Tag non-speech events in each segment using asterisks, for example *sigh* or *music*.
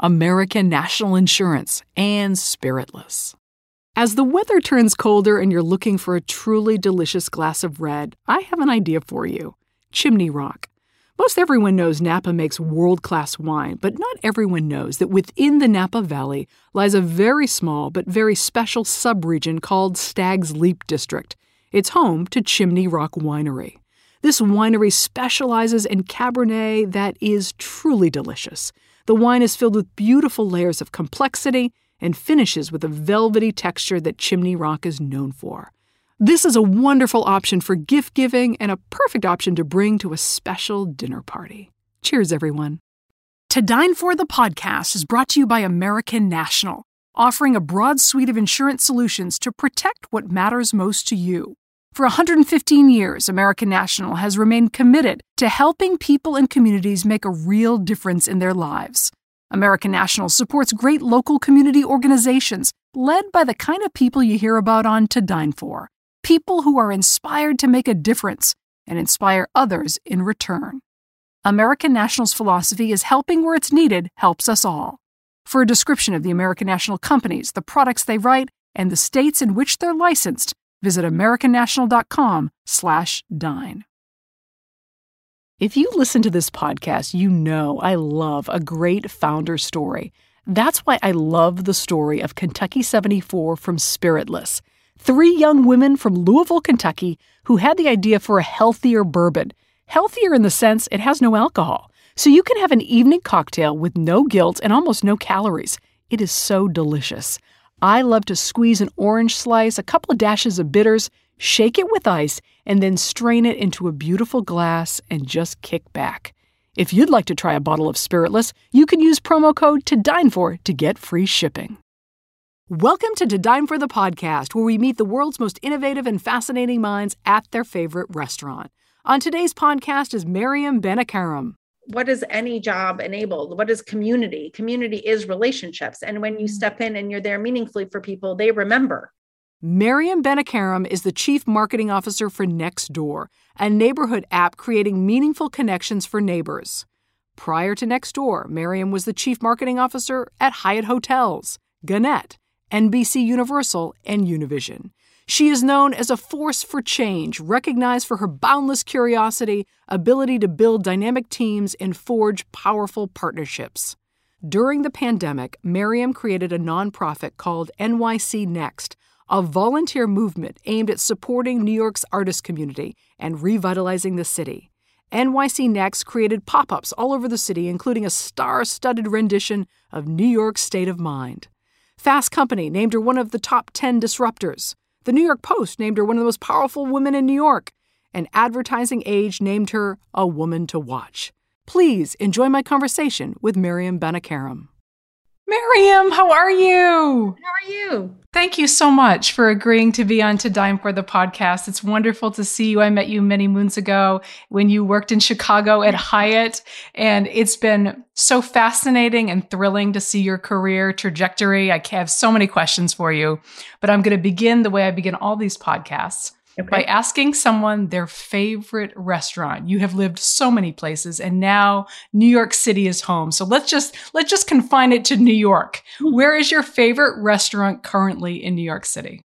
American National Insurance, and Spiritless. As the weather turns colder and you're looking for a truly delicious glass of red, I have an idea for you Chimney Rock. Most everyone knows Napa makes world class wine, but not everyone knows that within the Napa Valley lies a very small but very special subregion called Stag's Leap District. It's home to Chimney Rock Winery. This winery specializes in Cabernet that is truly delicious. The wine is filled with beautiful layers of complexity and finishes with a velvety texture that Chimney Rock is known for. This is a wonderful option for gift giving and a perfect option to bring to a special dinner party. Cheers, everyone. To Dine For the podcast is brought to you by American National, offering a broad suite of insurance solutions to protect what matters most to you. For 115 years, American National has remained committed to helping people and communities make a real difference in their lives. American National supports great local community organizations led by the kind of people you hear about on To Dine For people who are inspired to make a difference and inspire others in return. American National's philosophy is helping where it's needed helps us all. For a description of the American National companies, the products they write, and the states in which they're licensed, Visit americannational.com/dine. If you listen to this podcast, you know I love a great founder story. That's why I love the story of Kentucky 74 from Spiritless. Three young women from Louisville, Kentucky, who had the idea for a healthier bourbon. Healthier in the sense it has no alcohol. So you can have an evening cocktail with no guilt and almost no calories. It is so delicious. I love to squeeze an orange slice, a couple of dashes of bitters, shake it with ice, and then strain it into a beautiful glass and just kick back. If you'd like to try a bottle of Spiritless, you can use promo code to dine for to get free shipping. Welcome to To Dine for the podcast, where we meet the world's most innovative and fascinating minds at their favorite restaurant. On today's podcast is Maryam Banikarim what does any job enable? What is community? Community is relationships. And when you mm. step in and you're there meaningfully for people, they remember. Maryam Banikarim is the Chief Marketing Officer for Nextdoor, a neighborhood app creating meaningful connections for neighbors. Prior to Nextdoor, Maryam was the Chief Marketing Officer at Hyatt Hotels, Gannett, NBC Universal, and Univision. She is known as a force for change, recognized for her boundless curiosity, ability to build dynamic teams, and forge powerful partnerships. During the pandemic, Maryam created a nonprofit called NYC Next, a volunteer movement aimed at supporting New York's artist community and revitalizing the city. NYC Next created pop ups all over the city, including a star studded rendition of New York's State of Mind. Fast Company named her one of the top 10 disruptors. The New York Post named her one of the most powerful women in New York, and Advertising Age named her a woman to watch. Please enjoy my conversation with Maryam Banikarim. Maryam, how are you? How are you? Thank you so much for agreeing to be on To Dine for the podcast. It's wonderful to see you. I met you many moons ago when you worked in Chicago at Hyatt, and it's been so fascinating and thrilling to see your career trajectory. I have so many questions for you, but I'm going to begin the way I begin all these podcasts okay. by asking someone their favorite restaurant. You have lived so many places and now New York City is home. So let's just let's just confine it to New York. Hmm. Where is your favorite restaurant currently in New York City?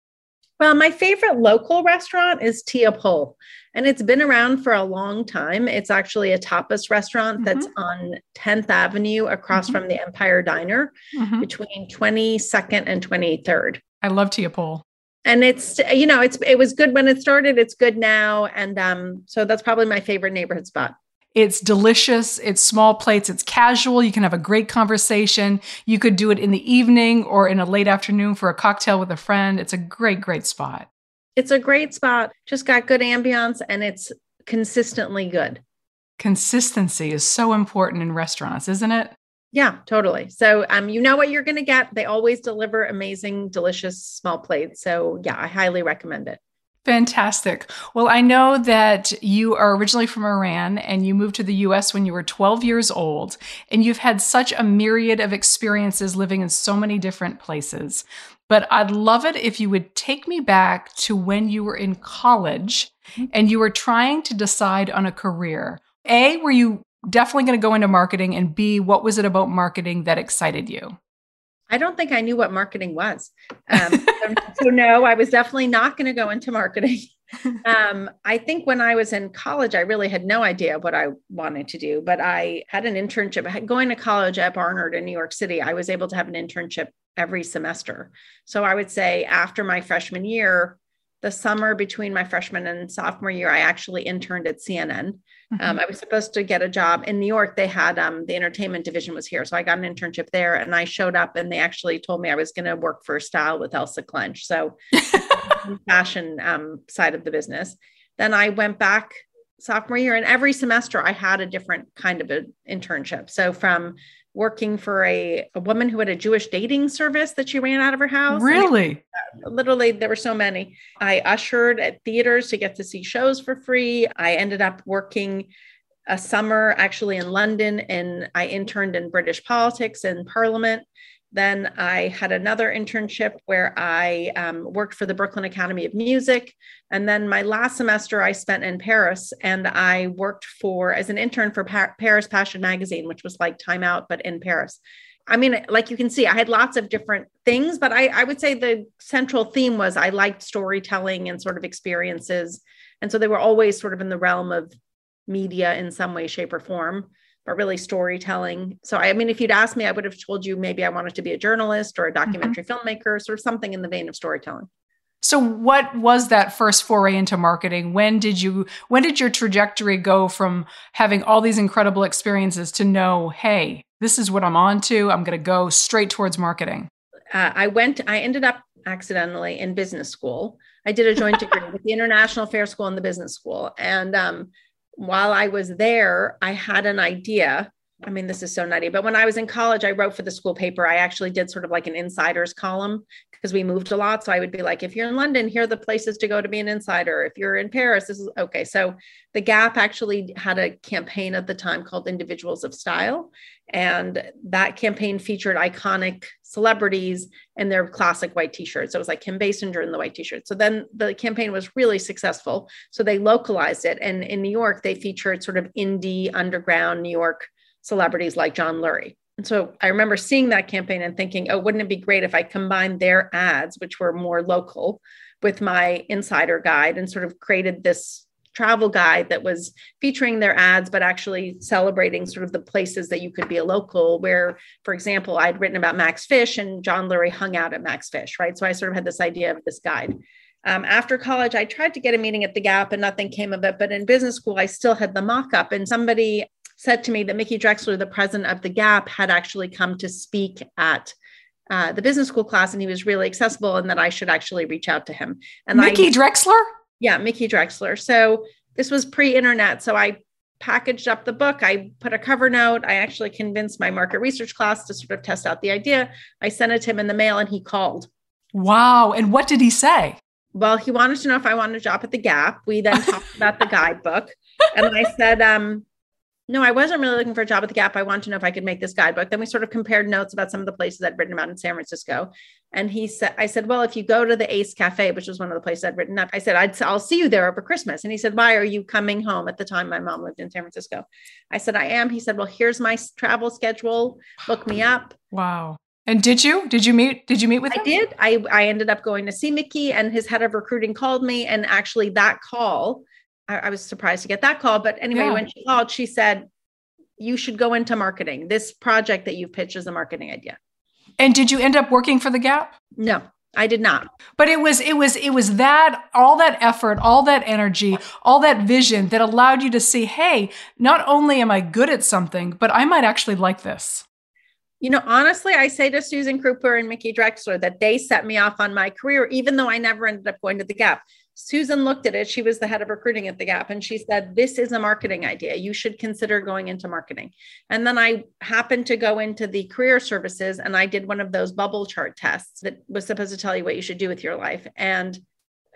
Well, my favorite local restaurant is Tia Pol, and it's been around for a long time. It's actually a tapas restaurant mm-hmm. that's on 10th Avenue across mm-hmm. from the Empire Diner mm-hmm. between 22nd and 23rd. I love Tia Pol. And it's you know it's it was good when it started it's good now and um so that's probably my favorite neighborhood spot. It's delicious it's small plates it's casual you can have a great conversation you could do it in the evening or in a late afternoon for a cocktail with a friend it's a great great spot. It's a great spot just got good ambiance and it's consistently good. Consistency is so important in restaurants isn't it yeah, totally. So um you know what you're going to get. They always deliver amazing delicious small plates. So yeah, I highly recommend it. Fantastic. Well, I know that you are originally from Iran and you moved to the US when you were 12 years old, and you've had such a myriad of experiences living in so many different places. But I'd love it if you would take me back to when you were in college mm-hmm. and you were trying to decide on a career. A, were you definitely going to go into marketing? And B, what was it about marketing that excited you? I don't think I knew what marketing was. Um, *laughs* so, so, no, I was definitely not going to go into marketing. *laughs* Um, I think when I was in college, I really had no idea what I wanted to do, but I had an internship. Going to college at Barnard in New York City, I was able to have an internship every semester. So I would say after my freshman year, the summer between my freshman and sophomore year, I actually interned at CNN. Um, mm-hmm. Um, I was supposed to get a job in New York. They had um, the entertainment division was here, so I got an internship there, and I showed up, and they actually told me I was going to work for Style with Elsa Klensch, so *laughs* fashion um, side of the business. Then I went back sophomore year, and every semester I had a different kind of an internship. So from working for a, a woman who had a Jewish dating service that she ran out of her house. Really? I, literally, there were so many. I ushered at theaters to get to see shows for free. I ended up working a summer actually in London and I interned in British politics and parliament. Then I had another internship where I um, worked for the Brooklyn Academy of Music. And then my last semester I spent in Paris and I worked for as an intern for pa- Paris Passion Magazine, which was like Time Out, but in Paris. I mean, like you can see, I had lots of different things, but I, I would say the central theme was I liked storytelling and sort of experiences. And so they were always sort of in the realm of media in some way, shape, or form but really storytelling. So, I mean, if you'd asked me, I would have told you maybe I wanted to be a journalist or a mm-hmm. documentary mm-hmm. filmmaker, sort of something in the vein of storytelling. So what was that first foray into marketing? When did you when did your trajectory go from having all these incredible experiences to know, hey, this is what I'm on to. I'm going to go straight towards marketing. Uh, I went I ended up accidentally in business school. I did a joint degree *laughs* with the International Fair School and the business school and um, while I was there, I had an idea. I mean, this is so nutty, but when I was in college, I wrote for the school paper. I actually did sort of like an insiders column because we moved a lot. So I would be like, if you're in London, here are the places to go to be an insider. If you're in Paris, this is okay. So the Gap actually had a campaign at the time called Individuals of Style. And that campaign featured iconic celebrities in their classic white t-shirts. So it was like Kim Basinger in the white t-shirt. So then the campaign was really successful. So they localized it. And in New York, they featured sort of indie underground New York celebrities like John Lurie. And so I remember seeing that campaign and thinking, oh, wouldn't it be great if I combined their ads, which were more local, with my insider guide and sort of created this travel guide that was featuring their ads, but actually celebrating sort of the places that you could be a local. Where, for example, I'd written about Max Fish and John Lurie hung out at Max Fish, right? So I sort of had this idea of this guide. Um, after college, I tried to get a meeting at the Gap and nothing came of it. But in business school, I still had the mock up. And somebody said to me that Mickey Drexler, the president of the Gap, had actually come to speak at uh, the business school class and he was really accessible and that I should actually reach out to him. And Mickey I, Drexler? Yeah, Mickey Drexler. So this was pre-internet. So I packaged up the book. I put a cover note. I actually convinced my market research class to sort of test out the idea. I sent it to him in the mail and he called. Wow. And what did he say? Well, he wanted to know if I wanted a job at the Gap. We then talked about the *laughs* guidebook. And I said, um, no, I wasn't really looking for a job at the Gap. I wanted to know if I could make this guidebook. Then we sort of compared notes about some of the places I'd written about in San Francisco. And he said, I said, well, if you go to the Ace Cafe, which was one of the places I'd written up, I said, I'd, I'll see you there over Christmas. And he said, why are you coming home? At the time, my mom lived in San Francisco. I said, I am. He said, well, here's my travel schedule. Look me up. Wow. And did you? Did you meet? Did you meet with I did. I, I ended up going to see Mickey and his head of recruiting called me. And actually that call, I, I was surprised to get that call. But anyway, yeah. when she called, she said, you should go into marketing. This project that you've pitched is a marketing idea. And did you end up working for the Gap? No. I did not. But it was it was it was that all that effort, all that energy, all that vision that allowed you to see, hey, not only am I good at something, but I might actually like this. You know, honestly, I say to Susan Kruper and Mickey Drexler that they set me off on my career, even though I never ended up going to the Gap. Susan looked at it. She was the head of recruiting at the Gap, and she said, This is a marketing idea. You should consider going into marketing. And then I happened to go into the career services, and I did one of those bubble chart tests that was supposed to tell you what you should do with your life. And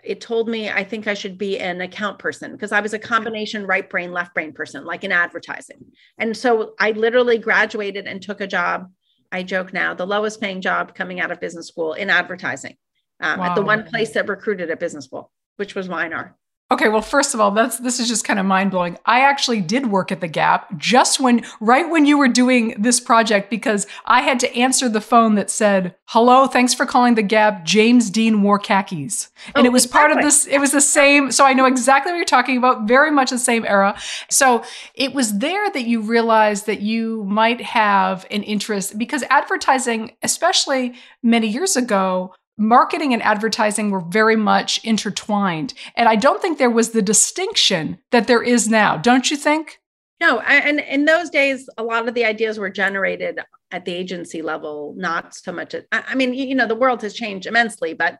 it told me I think I should be an account person because I was a combination right brain, left brain person, like in advertising. And so I literally graduated and took a job. I joke now, the lowest paying job coming out of business school in advertising um, wow. at the one place that recruited at business school which was Weinar. Okay, well, first of all, that's this is just kind of mind blowing. I actually did work at the Gap just when, right when you were doing this project, because I had to answer the phone that said, "Hello, thanks for calling the Gap. James Dean wore khakis," and oh, it was exactly. part of this. It was the same, so I know exactly what you're talking about. Very much the same era. So it was there that you realized that you might have an interest because advertising, especially many years ago, marketing and advertising were very much intertwined. And I don't think there was the distinction that there is now. Don't you think? No, and in those days, a lot of the ideas were generated at the agency level, not so much. At, I mean, you know, the world has changed immensely, but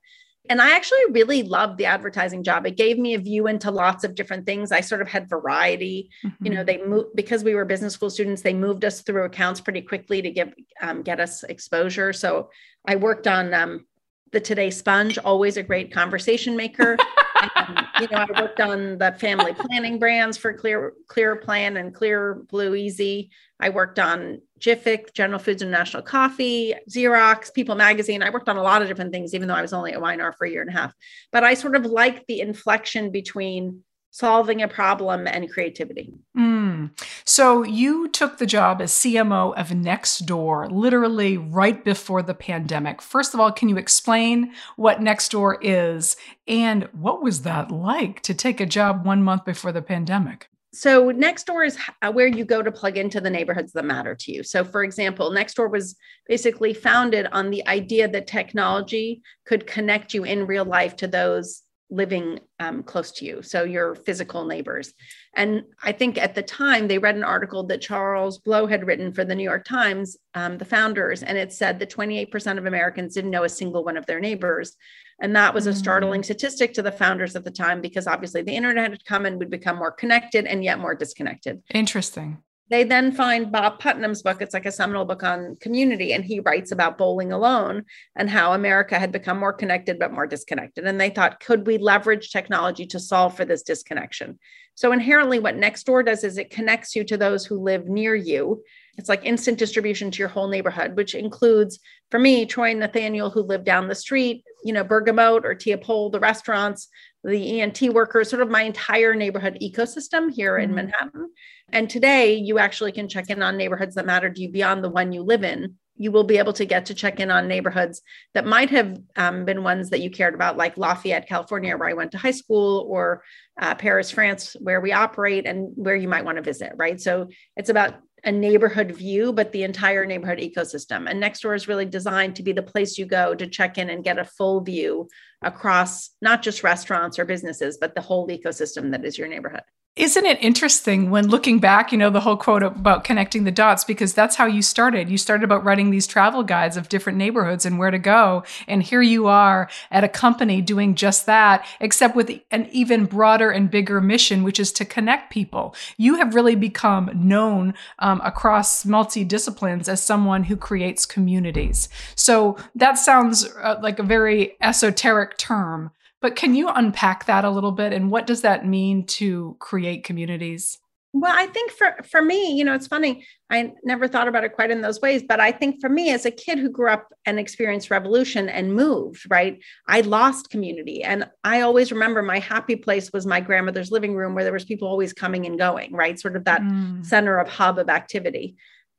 and I actually really loved the advertising job. It gave me a view into lots of different things. I sort of had variety. Mm-hmm. You know, they moved because we were business school students. They moved us through accounts pretty quickly to give um, get us exposure. So I worked on um, the Today Sponge, always a great conversation maker. *laughs* um, you know, I worked on the family planning brands for Clear Clear Plan and Clear Blue Easy. I worked on Jiffic, General Foods International Coffee, Xerox, People Magazine. I worked on a lot of different things, even though I was only at Weinar for a year and a half. But I sort of like the inflection between solving a problem and creativity. Mm. So you took the job as CMO of Nextdoor literally right before the pandemic. First of all, can you explain what Nextdoor is and what was that like to take a job 1 month before the pandemic? So Nextdoor is where you go to plug into the neighborhoods that matter to you. So for example, Nextdoor was basically founded on the idea that technology could connect you in real life to those living um, close to you, so your physical neighbors. And I think at the time they read an article that Charles Blow had written for the New York Times, um, the founders, and it said that 28% of Americans didn't know a single one of their neighbors. And that was a startling mm. statistic to the founders at the time because obviously the internet had come and would become more connected and yet more disconnected. Interesting. They then find Bob Putnam's book. It's like a seminal book on community. And he writes about bowling alone and how America had become more connected, but more disconnected. And they thought, could we leverage technology to solve for this disconnection? So, inherently, what Nextdoor does is it connects you to those who live near you. It's like instant distribution to your whole neighborhood, which includes, for me, Troy and Nathaniel, who live down the street, you know, Bergamot or Tia Pol, the restaurants, the ENT workers, sort of my entire neighborhood ecosystem here mm-hmm. in Manhattan. And today, you actually can check in on neighborhoods that matter to you beyond the one you live in. You will be able to get to check in on neighborhoods that might have um, been ones that you cared about, like Lafayette, California, where I went to high school, or uh, Paris, France, where we operate and where you might want to visit, right? So it's about a neighborhood view, but the entire neighborhood ecosystem. And Nextdoor is really designed to be the place you go to check in and get a full view across not just restaurants or businesses, but the whole ecosystem that is your neighborhood. Isn't it interesting when looking back, you know, the whole quote about connecting the dots, because that's how you started. You started about writing these travel guides of different neighborhoods and where to go. And here you are at a company doing just that, except with an even broader and bigger mission, which is to connect people. You have really become known um, across multi disciplines as someone who creates communities. So that sounds uh, like a very esoteric term. But can you unpack that a little bit? And what does that mean to create communities? Well, I think for for me, you know, it's funny. I never thought about it quite in those ways, but I think for me as a kid who grew up and experienced revolution and moved, right? I lost community. And I always remember my happy place was my grandmother's living room where there was people always coming and going, right? Sort of that mm. center of hub of activity.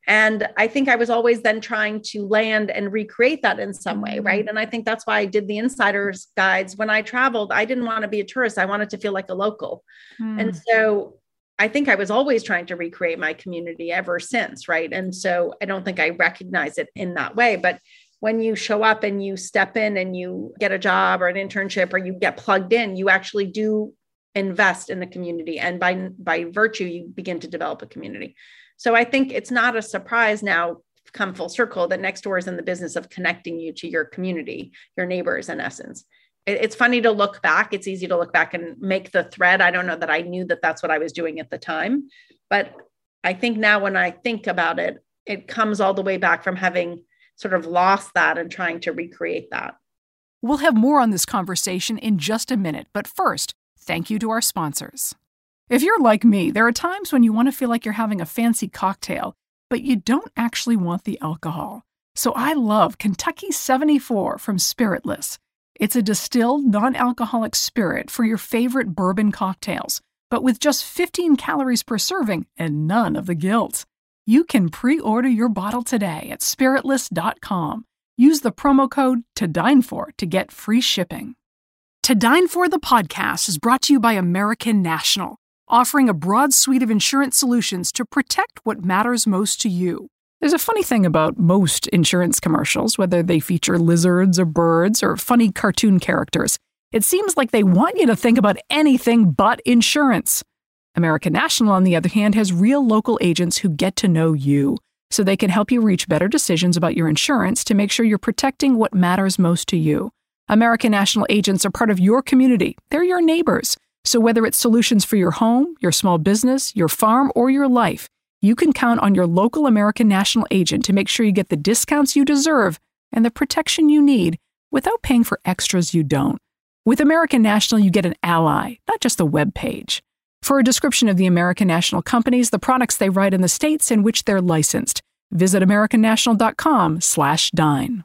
And I think I was always then trying to land and recreate that in some way, right? Mm-hmm. And I think that's why I did the insiders guides. When I traveled, I didn't want to be a tourist, I wanted to feel like a local. Mm. And so I think I was always trying to recreate my community ever since, right? And so I don't think I recognize it in that way. But when you show up and you step in and you get a job or an internship or you get plugged in, you actually do invest in the community. And by, by virtue, you begin to develop a community. So I think it's not a surprise now, come full circle, that Nextdoor is in the business of connecting you to your community, your neighbors, in essence. It's funny to look back. It's easy to look back and make the thread. I don't know that I knew that that's what I was doing at the time. But I think now when I think about it, it comes all the way back from having sort of lost that and trying to recreate that. We'll have more on this conversation in just a minute, but first, thank you to our sponsors. If you're like me, there are times when you want to feel like you're having a fancy cocktail, but you don't actually want the alcohol. So I love Kentucky 74 from Spiritless. It's a distilled, non alcoholic spirit for your favorite bourbon cocktails, but with just 15 calories per serving and none of the guilt. You can pre order your bottle today at spiritless.com. Use the promo code to dine for to get free shipping. To Dine For the podcast is brought to you by American National, offering a broad suite of insurance solutions to protect what matters most to you. There's a funny thing about most insurance commercials, whether they feature lizards or birds or funny cartoon characters. It seems like they want you to think about anything but insurance. American National, on the other hand, has real local agents who get to know you, so they can help you reach better decisions about your insurance to make sure you're protecting what matters most to you. American National agents are part of your community, they're your neighbors. So whether it's solutions for your home, your small business, your farm, or your life, you can count on your local American National agent to make sure you get the discounts you deserve and the protection you need without paying for extras you don't. With American National, you get an ally, not just a web page. For a description of the American National companies, the products they write in the states in which they're licensed, visit americannational.com/dine.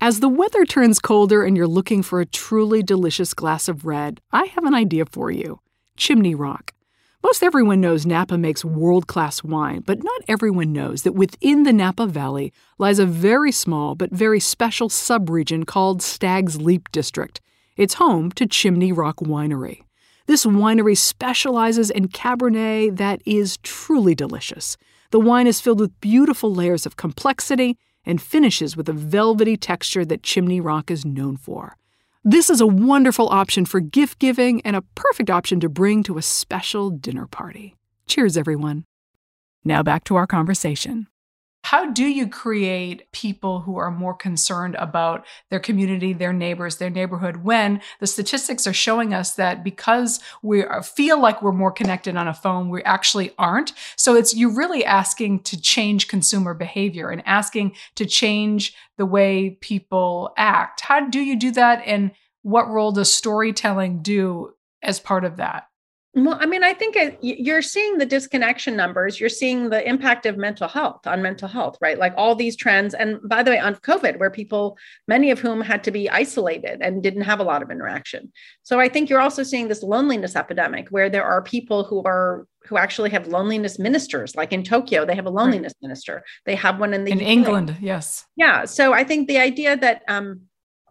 As the weather turns colder and you're looking for a truly delicious glass of red, I have an idea for you. Chimney Rock. Most everyone knows Napa makes world-class wine, but not everyone knows that within the Napa Valley lies a very small but very special subregion called Stag's Leap District. It's home to Chimney Rock Winery. This winery specializes in Cabernet that is truly delicious. The wine is filled with beautiful layers of complexity and finishes with a velvety texture that Chimney Rock is known for. This is a wonderful option for gift giving and a perfect option to bring to a special dinner party. Cheers, everyone. Now back to our conversation. How do you create people who are more concerned about their community, their neighbors, their neighborhood when the statistics are showing us that because we feel like we're more connected on a phone, we actually aren't? So it's you're really asking to change consumer behavior and asking to change the way people act. How do you do that and what role does storytelling do as part of that? Well, I mean, I think you're seeing the disconnection numbers. You're seeing the impact of mental health on mental health, right? Like all these trends. And by the way, on COVID, where people, many of whom had to be isolated and didn't have a lot of interaction. So I think you're also seeing this loneliness epidemic where there are people who are who actually have loneliness ministers like in tokyo they have a loneliness right. minister they have one in the in UK. england yes yeah so i think the idea that um,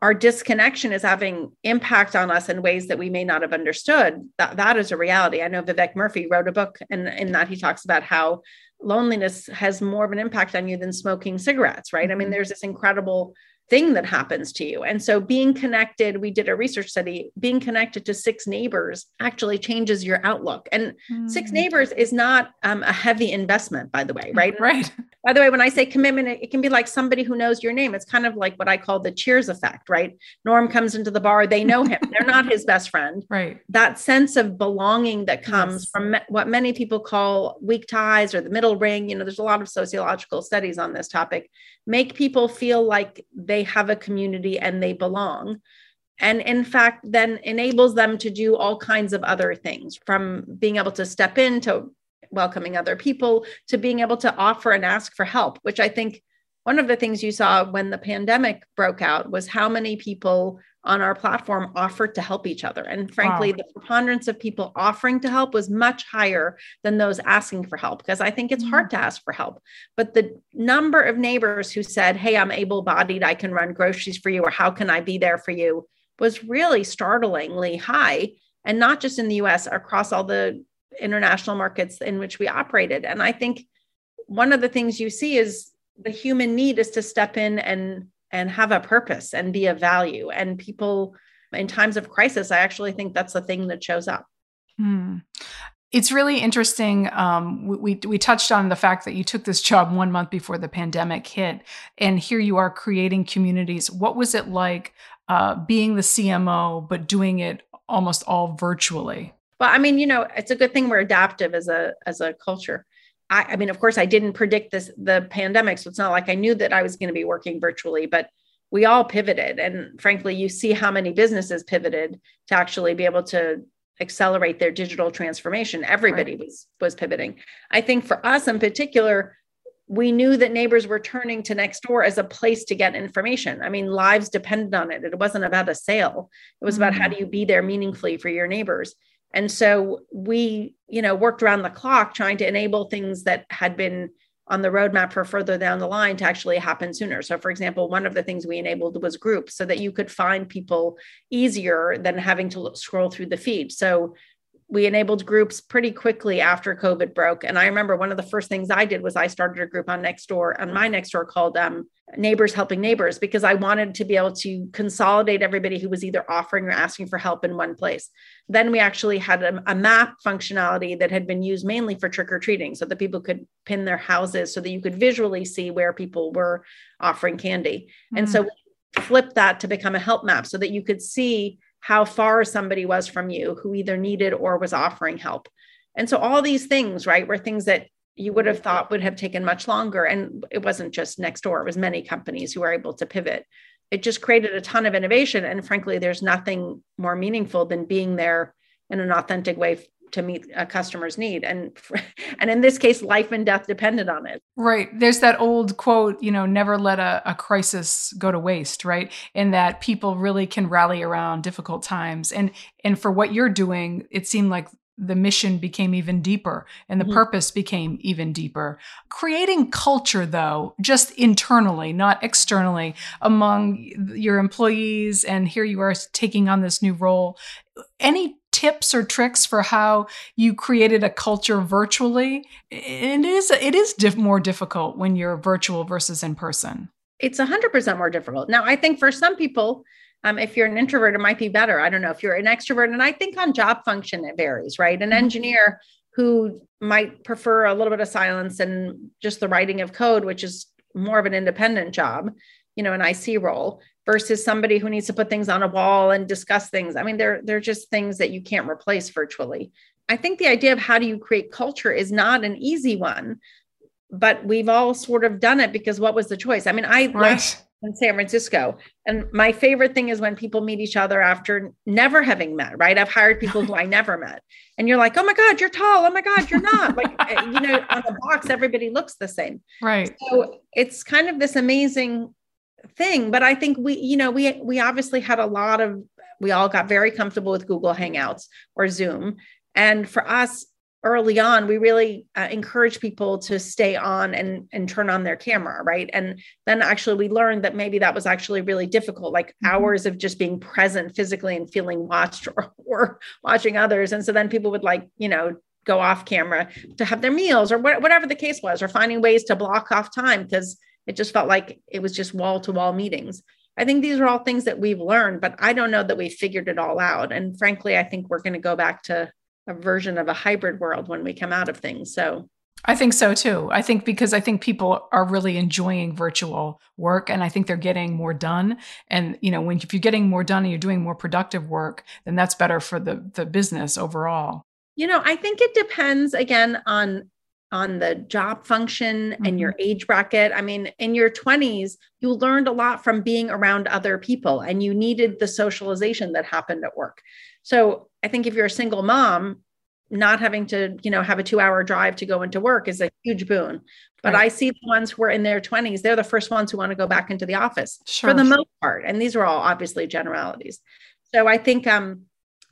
our disconnection is having impact on us in ways that we may not have understood. That that is a reality. I know Vivek Murthy wrote a book and in that he talks about how loneliness has more of an impact on you than smoking cigarettes right? I mean mm-hmm. there's this incredible thing that happens to you. And so being connected, we did a research study, being connected to six neighbors actually changes your outlook. And mm. six neighbors is not um, a heavy investment, by the way, right? *laughs* Right. By the way, when I say commitment, it, it, can be like somebody who knows your name. It's kind of like what I call the cheers effect, right? Norm comes into the bar, they know him. They're not his best friend. *laughs* Right. That sense of belonging that comes yes. from what many people call weak ties or the middle ring. You know, there's a lot of sociological studies on this topic. Make people feel like they have a community and they belong. And in fact then enables them to do all kinds of other things from being able to step in to welcoming other people to being able to offer and ask for help, which I think one of the things you saw when the pandemic broke out was how many people on our platform offered to help each other. And frankly, wow. the preponderance of people offering to help was much higher than those asking for help because I think it's mm-hmm. hard to ask for help. But the number of neighbors who said, Hey, I'm able bodied, I can run groceries for you, or how can I be there for you was really startlingly high. And not just in the US, across all the international markets in which we operated. And I think one of the things you see is the human need is to step in and and have a purpose and be of value and people in times of crisis i actually think that's the thing that shows up hmm. It's really interesting. Um, we, we touched on the fact that you took this job one month before the pandemic hit, and here you are creating communities. What was it like uh, being the CMO, but doing it almost all virtually? Well, I mean, you know, it's a good thing we're adaptive as a as a culture. I, I mean, of course, I didn't predict this the pandemic, so it's not like I knew that I was going to be working virtually, but we all pivoted, and frankly, you see how many businesses pivoted to actually be able to accelerate their digital transformation everybody right. was was pivoting i think for us in particular we knew that neighbors were turning to Nextdoor as a place to get information i mean lives depended on it it wasn't about a sale it was mm-hmm. about how mm. do you be there meaningfully for your neighbors and so we you know worked around the clock trying to enable things that had been on the roadmap for further down the line to actually happen sooner. So, for example, one of the things we enabled was groups so that you could find people easier than having to scroll through the feed. So, we enabled groups pretty quickly after COVID broke. And I remember one of the first things I did was I started a group on Nextdoor, on my Nextdoor called um, Neighbors Helping Neighbors, because I wanted to be able to consolidate everybody who was either offering or asking for help in one place. Then we actually had a, a map functionality that had been used mainly for trick or treating so that people could pin their houses so that you could visually see where people were offering candy. Mm. And so hmm. we flipped that to become a help map so that you could see how far somebody was from you who either needed or was offering help. And so all these things, right, were things that you would have thought would have taken much longer. And it wasn't just next door, it was many companies who were able to pivot. It just created a ton of innovation. And frankly, there's nothing more meaningful than being there in an authentic way to meet a customer's need. And *laughs* and in this case life and death depended on it. Right. There's that old quote you know never let a, a crisis go to waste right? In that people really can rally around difficult times. And and for what you're doing it seemed like the mission became even deeper and the mm-hmm. purpose became even deeper. Creating culture, though, just internally, not externally, among your employees, and here you are taking on this new role. Any tips or tricks for how you created a culture virtually? It is it is diff- more difficult when you're virtual versus in person. It's 100% more difficult. Now, I think for some people, um, if you're an introvert, it might be better. I don't know if you're an extrovert. And I think on job function, it varies, right? An mm-hmm. engineer who might prefer a little bit of silence and just the writing of code, which is more of an independent job, you know, an IC role versus somebody who needs to put things on a wall and discuss things. I mean, they're they're just things that you can't replace virtually. I think the idea of how do you create culture is not an easy one, but we've all sort of done it because what was the choice? I mean, I right. In San Francisco, and my favorite thing is when people meet each other after never having met. Right? I've hired people who I *laughs* never met, and you're like, "Oh my God, you're tall! Oh my God, you're not!" like eh, you know, on the box, everybody looks the same. Right. So it's kind of this amazing thing but i think we you know we we obviously had a lot of we all got very comfortable with google hangouts or zoom and for us early on we really uh, encourage people to stay on and and turn on their camera right and then actually we learned that maybe that was actually really difficult like mm-hmm. hours of just being present physically and feeling watched or, *laughs* or watching others and so then people would like you know go off camera to have their meals or wh- whatever the case was or finding ways to block off time because it just felt like it was just wall to wall meetings. I think these are all things that we've learned, but I don't know that we figured it all out. And frankly, I think we're going to go back to a version of a hybrid world when we come out of things. So I think so too. I think because I think people are really enjoying virtual work and I think they're getting more done. And you know, when if you're getting more done and you're doing more productive work, then that's better for the the business overall. You know, I think it depends again on on the job function mm-hmm. and your mm-hmm. age bracket. I mean, in your 20s, you learned a lot from being around other people and you needed the socialization that happened at work. So I think if you're a single mom, not having to, you know, have a two hour drive to go into work is a huge boon. But right. I see the ones who are in their 20s, they're the first ones who want to go back into the office sure. for the most part. And these are all obviously generalities. So I think um,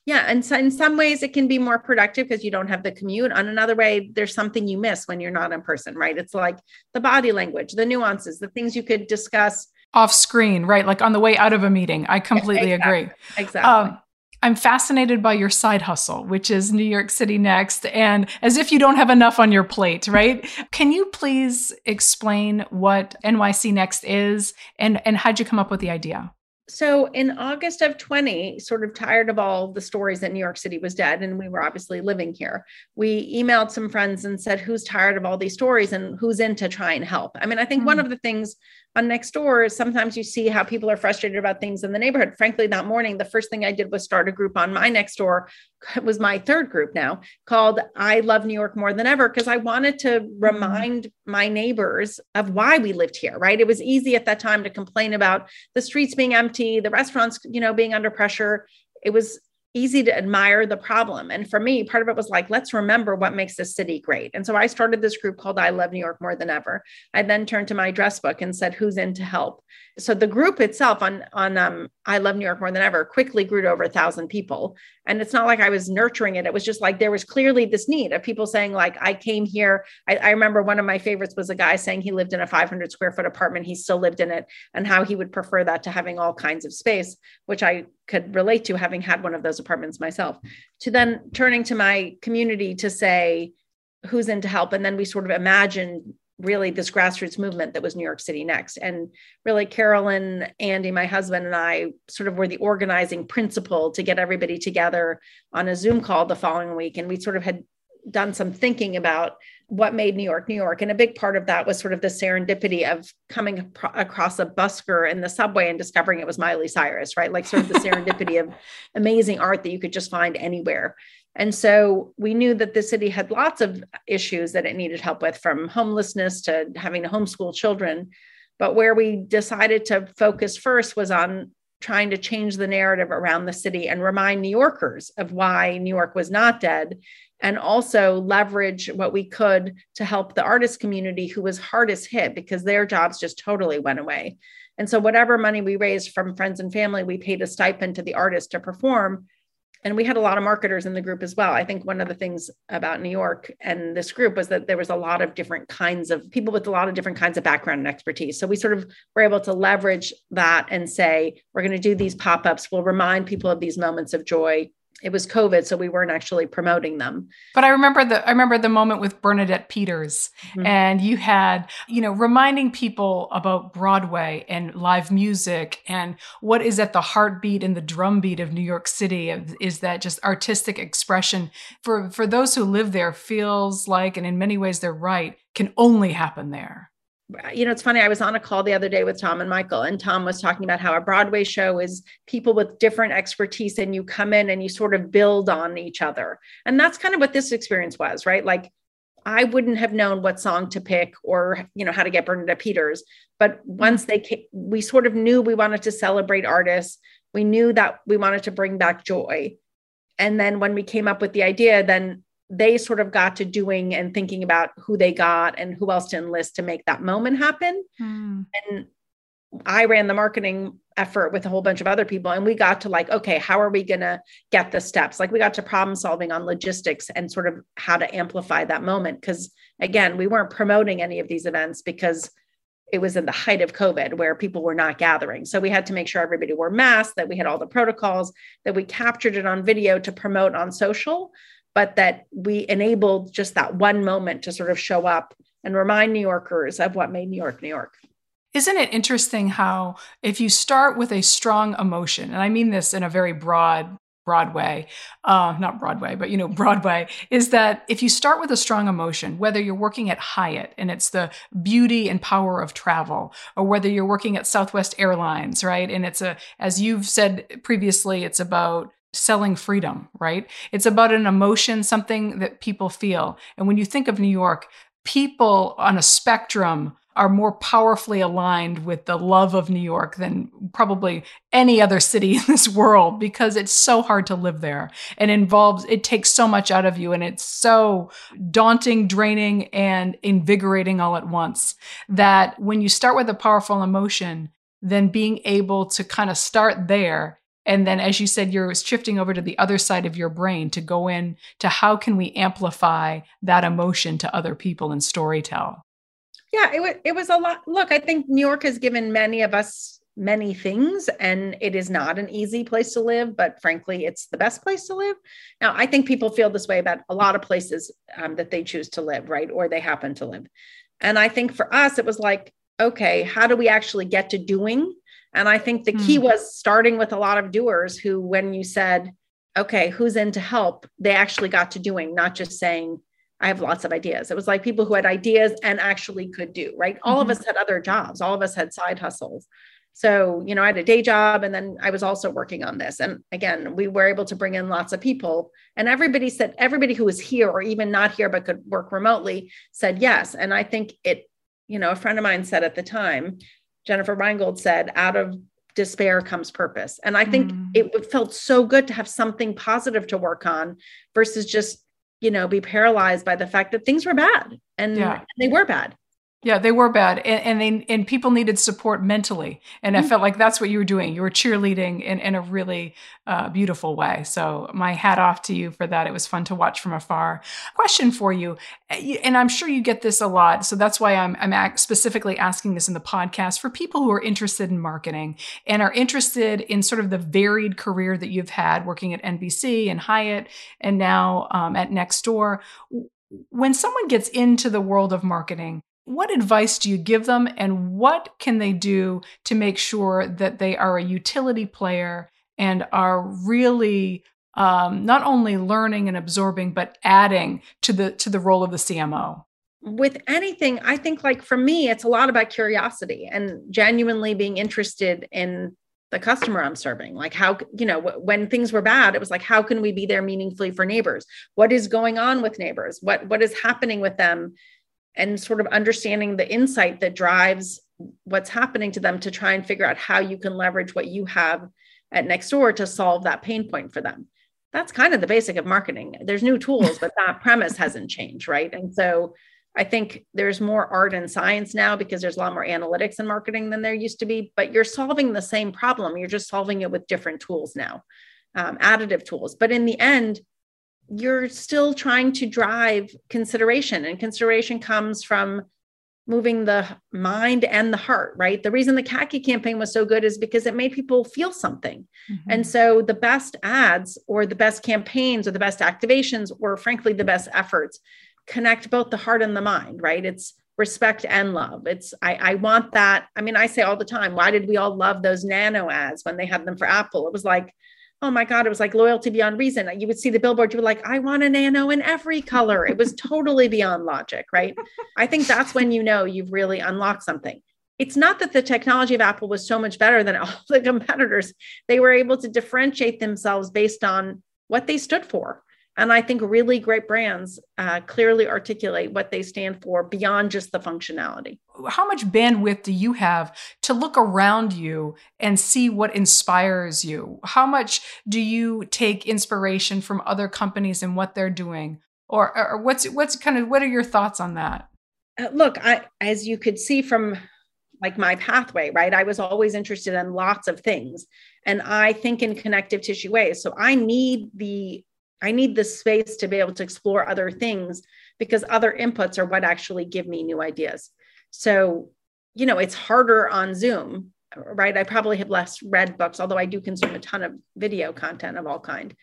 yeah and so in some ways it can be more productive because you don't have the commute on another way there's something you miss when you're not in person right it's like the body language the nuances the things you could discuss off screen right like on the way out of a meeting i *laughs* completely exactly. agree exactly um, I'm fascinated by your side hustle, which is New York City Next, and as if you don't have enough on your plate, right? Can you please explain what NYC Next is and, and how'd you come up with the idea? So in August of 20, sort of tired of all the stories that New York City was dead, and we were obviously living here, we emailed some friends and said, Who's tired of all these stories and who's in to try and help? I mean, I think mm-hmm. one of the things on next door sometimes you see how people are frustrated about things in the neighborhood. Frankly, that morning, the first thing I did was start a group on my Nextdoor. It *laughs* was my third group now called I Love New York More Than Ever because I wanted to mm-hmm. remind my neighbors of why we lived here, right? It was easy at that time to complain about the streets being empty, the restaurants, you know, being under pressure. It was easy to admire the problem. And for me, part of it was like, let's remember what makes this city great. And so I started this group called I Love New York More Than Ever. I then turned to my address book and said, who's in to help? So the group itself on, on um, I Love New York More Than Ever quickly grew to over a thousand people. And it's not like I was nurturing it. It was just like there was clearly this need of people saying, like, I came here. I, I remember one of my favorites was a guy saying he lived in a 500 square foot apartment. He still lived in it and how he would prefer that to having all kinds of space, which I could relate to having had one of those apartments myself. To then turning to my community to say, who's in to help? And then we sort of imagined really this grassroots movement that was New York City Next. And really, Carolyn, Andy, my husband, and I sort of were the organizing principle to get everybody together on a Zoom call the following week. And we sort of had done some thinking about what made New York New York. And a big part of that was sort of the serendipity of coming across a busker in the subway and discovering it was Miley Cyrus, right? Like sort of the serendipity of amazing art that you could just find anywhere. And so we knew that the city had lots of issues that it needed help with, from homelessness to having to homeschool children. But where we decided to focus first was on trying to change the narrative around the city and remind New Yorkers of why New York was not dead, and also leverage what we could to help the artist community who was hardest hit because their jobs just totally went away. And so, whatever money we raised from friends and family, we paid a stipend to the artist to perform and we had a lot of marketers in the group as well. I think one of the things about New York and this group was that there was a lot of different kinds of people with a lot of different kinds of background and expertise. So we sort of were able to leverage that and say, we're going to do these pop ups. We'll remind people of these moments of joy it was COVID, so we weren't actually promoting them. But I remember the I remember the moment with Bernadette Peters, mm-hmm. and you had you know reminding people about Broadway and live music and what is at the heartbeat and the drumbeat of New York City is that just artistic expression for for those who live there feels like, and in many ways they're right, can only happen there you know, it's funny. I was on a call the other day with Tom and Michael, and Tom was talking about how a Broadway show is people with different expertise, and you come in and you sort of build on each other. And that's kind of what this experience was, right? Like, I wouldn't have known what song to pick or, you know, how to get Bernadette Peters. But once they came, we sort of knew we wanted to celebrate artists. We knew that we wanted to bring back joy. And then when we came up with the idea, then they sort of got to doing and thinking about who they got and who else to enlist to make that moment happen. Mm. And I ran the marketing effort with a whole bunch of other people and we got to like okay how are we going to get the steps like we got to problem solving on logistics and sort of how to amplify that moment because again we weren't promoting any of these events because it was in the height of covid where people were not gathering so we had to make sure everybody wore masks that we had all the protocols that we captured it on video to promote on social but that we enabled just that one moment to sort of show up and remind New Yorkers of what made New York, New York. Isn't it interesting how, if you start with a strong emotion, and I mean this in a very broad, Broadway, uh, not Broadway, but you know, *laughs* Broadway, is that if you start with a strong emotion, whether you're working at Hyatt and it's the beauty and power of travel, or whether you're working at Southwest Airlines, right? And it's a, as you've said previously, it's about selling freedom, right? It's about an emotion, something that people feel. And when you think of New York, people on a spectrum are more powerfully aligned with the love of New York than probably any other city *laughs* in this world because it's so hard to live there and involves it takes so much out of you and it's so daunting, draining and invigorating all at once that when you start with a powerful emotion, then being able to kind of start there and then as you said you're shifting over to the other side of your brain to go in to how can we amplify that emotion to other people and story tell yeah it was, it was a lot look i think new york has given many of us many things and it is not an easy place to live but frankly it's the best place to live. Now i think people feel this way about a lot of places um, that they choose to live right or they happen to live. And i think for us it was like okay how do we actually get to doing and i think the key mm. was starting with a lot of doers who when you said okay who's in to help they actually got to doing not just saying I have lots of ideas. It was like people who had ideas and actually could do, right? All mm-hmm. of us had other jobs, all of us had side hustles. So, you know, I had a day job and then I was also working on this. And again, we were able to bring in lots of people. And everybody said, everybody who was here or even not here but could work remotely said yes. And I think it, you know, a friend of mine said at the time, Jennifer Reingold said, out of despair comes purpose. And I think mm. it felt so good to have something positive to work on versus just, you know, be paralyzed by the fact that things were bad and, yeah. and they were bad. Yeah, they were bad, and and, they, and people needed support mentally, and mm-hmm. I felt like that's what you were doing. You were cheerleading in in a really uh, beautiful way. So my hat off to you for that. It was fun to watch from afar. Question for you, eh, and I'm sure you get this a lot. So that's why I'm I'm specifically asking this in the podcast for people who are interested in marketing and are interested in sort of the varied career that you've had working at NBC and Hyatt, and now um, at Nextdoor. When someone gets into the world of marketing what advice do you give them and what can they do to make sure that they are a utility player and are really um, not only learning and absorbing but adding to the to the role of the cmo with anything i think like for me it's a lot about curiosity and genuinely being interested in the customer i'm serving. Like how you know when things were bad it was like how can we be there meaningfully for neighbors? What is going on with neighbors? What what is happening with them and sort of understanding the insight that drives what's happening to them to try and figure out how you can leverage what you have at Nextdoor to solve that pain point for them. That's kind of the basic of marketing. There's new tools, but that premise hasn't changed, right? And so I think there's more art and science now because there's a lot more analytics in marketing than there used to be, but you're solving the same problem. You're just solving it with different tools now, um, additive tools. But in the end, you're still trying to drive consideration and consideration comes from moving the mind and the heart right? The reason the khaki campaign was so good is because it made people feel something. Mm-hmm. and so the best ads or the best campaigns or the best activations or frankly the best efforts. Connect both the heart and the mind right? It's respect and love. It's I, I want that. I mean i say all the time why did we all love those nano ads when they had them for apple? It was like oh my God, it was like loyalty beyond reason. You would see the billboard, you were like, I want a nano in every color. It was totally beyond logic, right? I think that's when you know you've really unlocked something. It's not that the technology of Apple was so much better than *laughs* all the competitors. They were able to differentiate themselves based on what they stood for. And I think really great brands uh, clearly articulate what they stand for beyond just the functionality. How much bandwidth do you have to look around you and see what inspires you? How much do you take inspiration from other companies and what they're doing? Or, or what's what's kind of what are your thoughts on that? Uh, look, I as you could see from like my pathway, right? I was always interested in lots of things and I think in connective tissue ways. So I need the I need the space to be able to explore other things because other inputs are what actually give me new ideas. So, you know, it's harder on Zoom, right? I probably have less read books, although I do consume a ton of video content of all kind.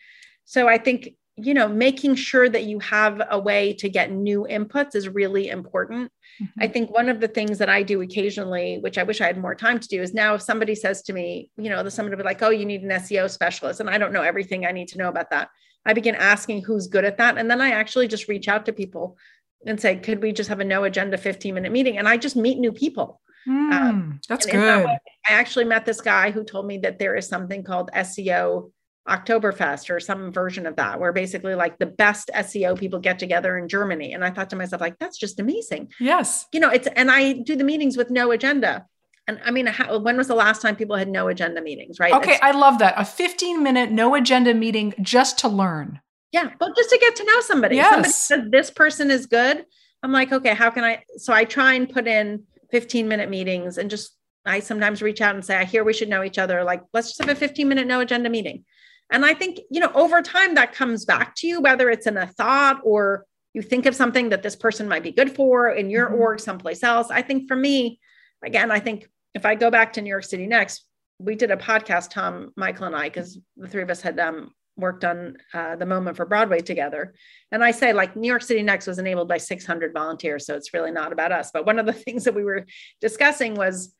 So I think, you know, making sure that you have a way to get new inputs is really important. Mm-hmm. I think one of the things that I do occasionally, which I wish I had more time to do, is now if somebody says to me, you know, the somebody would be like, oh, you need an SEO specialist. And I don't know everything I need to know about that. I begin asking who's good at that. And then I actually just reach out to people and say, could we just have a no agenda 15 minute meeting? And I just meet new people. Mm, um, that's good. That way, I actually met this guy who told me that there is something called SEO Oktoberfest or some version of that, where basically like the best SEO people get together in Germany. And I thought to myself, like, that's just amazing. Yes. You know, it's, and I do the meetings with no agenda. And I mean, how, when was the last time people had no agenda meetings, right? Okay, it's, I love that. A 15 minute no agenda meeting just to learn. Yeah, but just to get to know somebody. Yes. Somebody says this person is good. I'm like, okay, how can I? So I try and put in 15 minute meetings and just, I sometimes reach out and say, I hear we should know each other. Like, let's just have a 15 minute no agenda meeting. And I think, you know, over time that comes back to you, whether it's in a thought or you think of something that this person might be good for in your mm-hmm. org someplace else. I think for me, again, I think if I go back to New York City next, we did a podcast, Tom, Michael, and I, because the three of us had um, worked on uh, the moment for Broadway together. And I say, like, New York City Next was enabled by 600 volunteers. So it's really not about us. But one of the *laughs* things that we were discussing was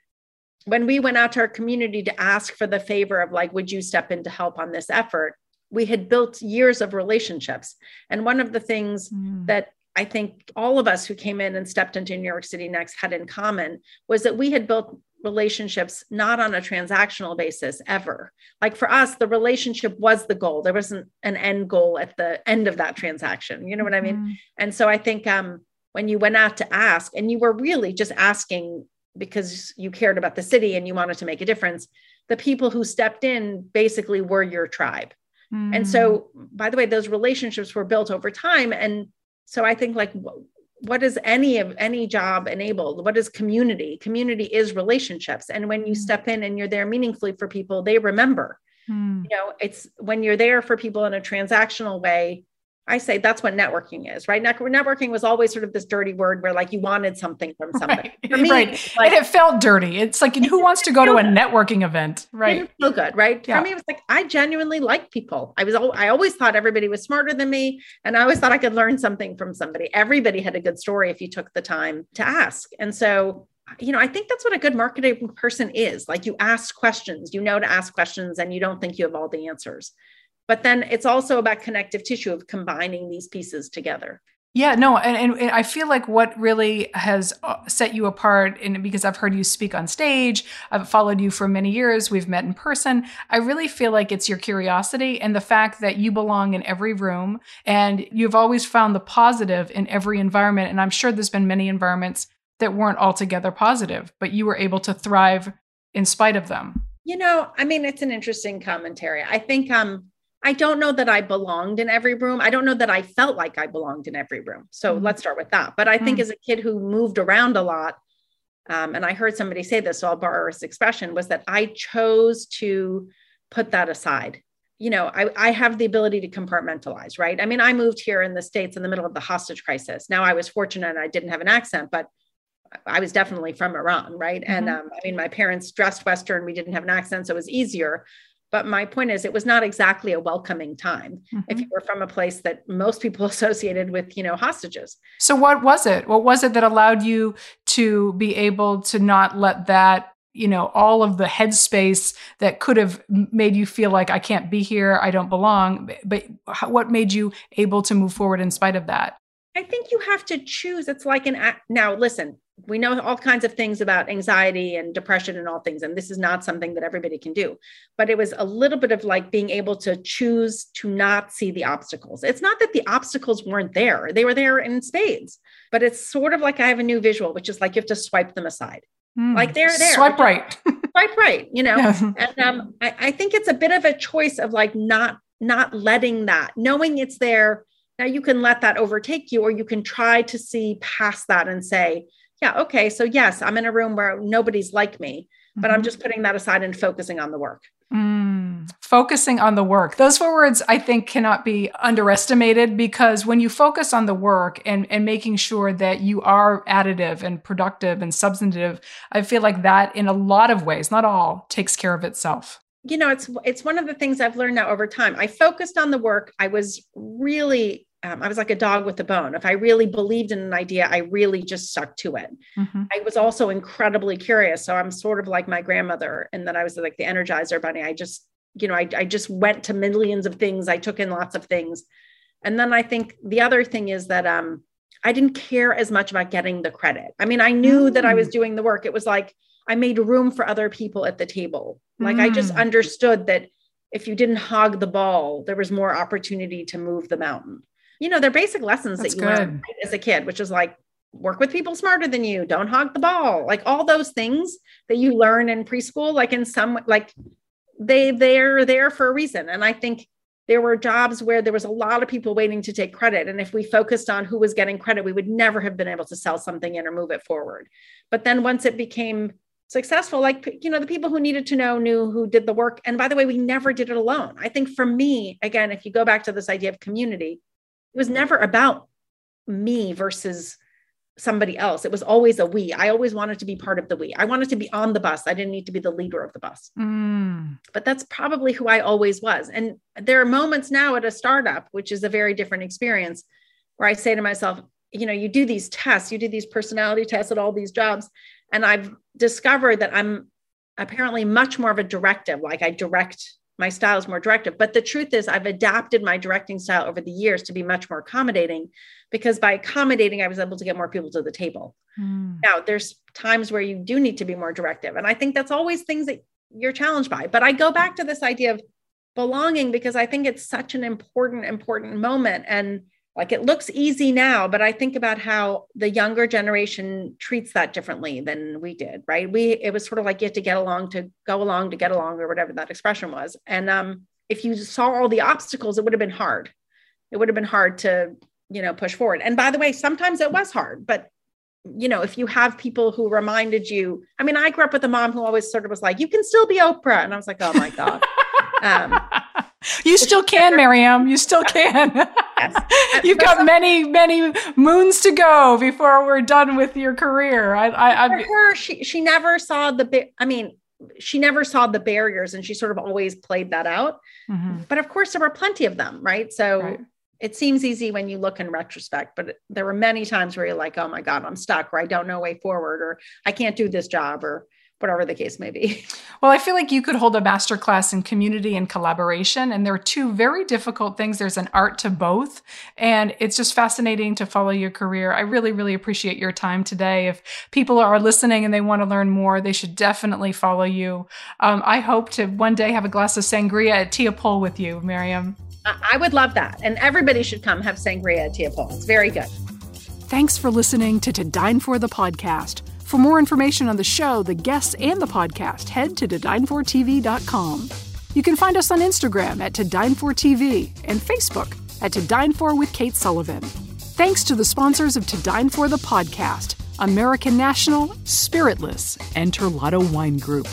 when we went out to our community to ask for the favor of, like, would you step in to help on this effort? We had built years of relationships. And one of the things mm. that I think all of us who came in and stepped into New York City Next had in common was that we had built relationships not on a transactional basis ever. Like for us, the relationship was the goal. There wasn't an end goal at the end of that transaction. You know what I mean? Mm-hmm. And so I think um, when you went out to ask, and you were really just asking because you cared about the city and you wanted to make a difference, the people who stepped in basically were your tribe. Mm-hmm. And so, mm. by the way, those relationships were built over time. And so I think like what is any of any job enabled what is community community is relationships and when you mm. step in and you're there meaningfully for people they remember hmm. you know it's when you're there for people in a transactional way I say that's what networking is, right? Networking was always sort of this dirty word where like you wanted something from *laughs* somebody. Right. For me, right. Like, and it felt dirty. It's like who wants to go to a *laughs* networking event, right? feel good, right? Yeah. For me, it was like I genuinely like people. I was I always thought everybody was smarter than me, and I always thought I could learn something from somebody. Everybody had a good story if you took the time to ask, and so you know, I think that's what a good marketing person is. Like you ask questions, you know to ask questions, and you don't think you have all the answers but then it's also about connective tissue of combining these pieces together yeah, no, and, and, I feel like what really has uh, set you apart, and because I've heard you speak on stage, I've followed you for many years, we've met in person. I really feel like it's your curiosity and the fact that you belong in every room, and you've always found the positive in every environment. And I'm sure there's been many environments that weren't altogether positive, but you were able to thrive in spite of them. You know, I mean, it's an interesting commentary. I think um I don't know that I belonged in every room. I don't know that I felt like I belonged in every room. So mm-hmm. let's start with that. But I think mm-hmm. as a kid who moved around a lot, um, and I heard somebody say this, so I'll borrow his expression, was that I chose to put that aside. You know, I, I have the ability to compartmentalize, right? I mean, I moved here in the States in the middle of the hostage crisis. Now I was fortunate and I didn't have an accent, but I was definitely from Iran, right? Mm-hmm. And um, I mean, my parents dressed Western, we didn't have an accent, so it was easier. But my point is, it was not exactly a welcoming time mm-hmm. if you were from a place that most people *laughs* associated with, you know, hostages. So, what was it? What was it that allowed you to be able to not let that you know all of the headspace that could have made you feel like i can't be here i don't belong but what made you able to move forward in spite of that i think you have to choose it's like an act now listen we know all kinds of things about anxiety and depression and all things and this is not something that everybody can do. But it was a little bit of like being able to choose to not see the obstacles. It's not that the obstacles weren't there they were there in spades but it's sort of like i have a new visual which is like you have to swipe them aside. Mm, like they're there. Swipe right. *laughs* Swipe right you know? Yeah. and um, I, I think it's a bit of a choice of like not not letting that knowing it's there. Now you can let that overtake you or you can try to see past that and say yeah, okay, so yes, I'm in a room where nobody's like me, but mm-hmm. I'm just putting that aside and focusing on the work. Mm, focusing on the work. Those four words I think cannot be underestimated because when you focus on the work and, and making sure that you are additive and productive and substantive, I feel like that in a lot of ways, not all, takes care of itself you know it's it's one of the things i've learned now over time i focused on the work i was really um, I was like a dog with a bone. If I really believed in an idea, I really just stuck to it. Mm-hmm. I was also incredibly curious. So I'm sort of like my grandmother, and then I was like the energizer bunny. I just, you know, I, I just went to millions of things. I took in lots of things. And then I think the other thing is that um, I didn't care as much about getting the credit. I mean, I knew mm. that I was mm. doing the work. It was like I made room for other people at the table. Like mm. I just mm. understood that if you didn't hog the ball, there was more opportunity to move the mountain you know, they're basic lessons That's that you good. learn as a kid, which is like work with people smarter than you, don't hog the ball, like all those things that you learn in preschool, like in some like they they're there for a reason. And I think there were jobs where there was a lot of people waiting to take credit. And if we focused on who was getting credit, we would never have been able to sell something in or move it forward. But then once it became successful, like, you know, the people who needed to know knew who did the work. And by the way, we never did it alone. I think for me, again, if you go back to this idea of community, it was never about me versus somebody else. It was always a we. I always wanted to be part of the we. I wanted to be on the bus. I didn't need to be the leader of the bus. Mm. But that's probably who I always was. And there are moments now at a startup, which is a very different experience, where I say to myself, you know, you do these tests, you do these personality tests at all these jobs. And I've discovered that I'm apparently much more of a directive. Like I direct my style is more directive. But the truth is, I've adapted my directing style over the years to be much more accommodating because by accommodating, I was able to get more people to the table. Mm. Now, there's times where you do need to be more directive. And I think that's always things that you're challenged by. But I go back to this idea of belonging because I think it's such an important, important moment. And like it looks easy now but i think about how the younger generation treats that differently than we did right? We it was sort of like you had to get along to go along to get along or whatever that expression was. And um, if you saw all the obstacles it would have been hard. It would have been hard to you know push forward. And by the way sometimes it was hard but you know if you have people who reminded you i mean i grew up with a mom who always sort of was like you can still be oprah. And i was like oh my god. *laughs* Um, you still can, Maryam. You still can. *laughs* *laughs* You've got many, many moons to go before we're done with your career. I, I, For her, she she never saw the. I mean, she never saw the barriers, and she sort of always played that out. Mm-hmm. But of course, there were plenty of them, right? So. Right. It seems easy when you look in retrospect, but there were many times where you're like, "Oh my God, I'm stuck," or "I don't know way forward," or "I can't do this job," or whatever the case may be. *laughs* Well, I feel like you could hold a master class in community and collaboration. And there are two very difficult things. There's an art to both. And it's just fascinating to follow your career. I really, really appreciate your time today. If people are listening and they want to learn more, they should definitely follow you. Um, I hope to one day have a glass of sangria at Tia Pol with you, Maryam. I would love that. And everybody should come have sangria at Tia Pol. It's very good. Thanks for listening to To Dine For the podcast. For more information on the show, the guests, and the podcast, head to todine4tv.com. You can find us on Instagram at todine4tv and Facebook at To Dine For with Kate Sullivan. Thanks to the sponsors of To Dine For the podcast, American National, Spiritless, and Terlato Wine Group.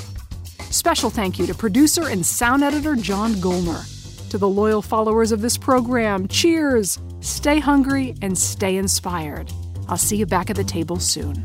Special thank you to producer and sound editor John Golner. To the loyal followers of this program, cheers! Stay hungry and stay inspired. I'll see you back at the table soon.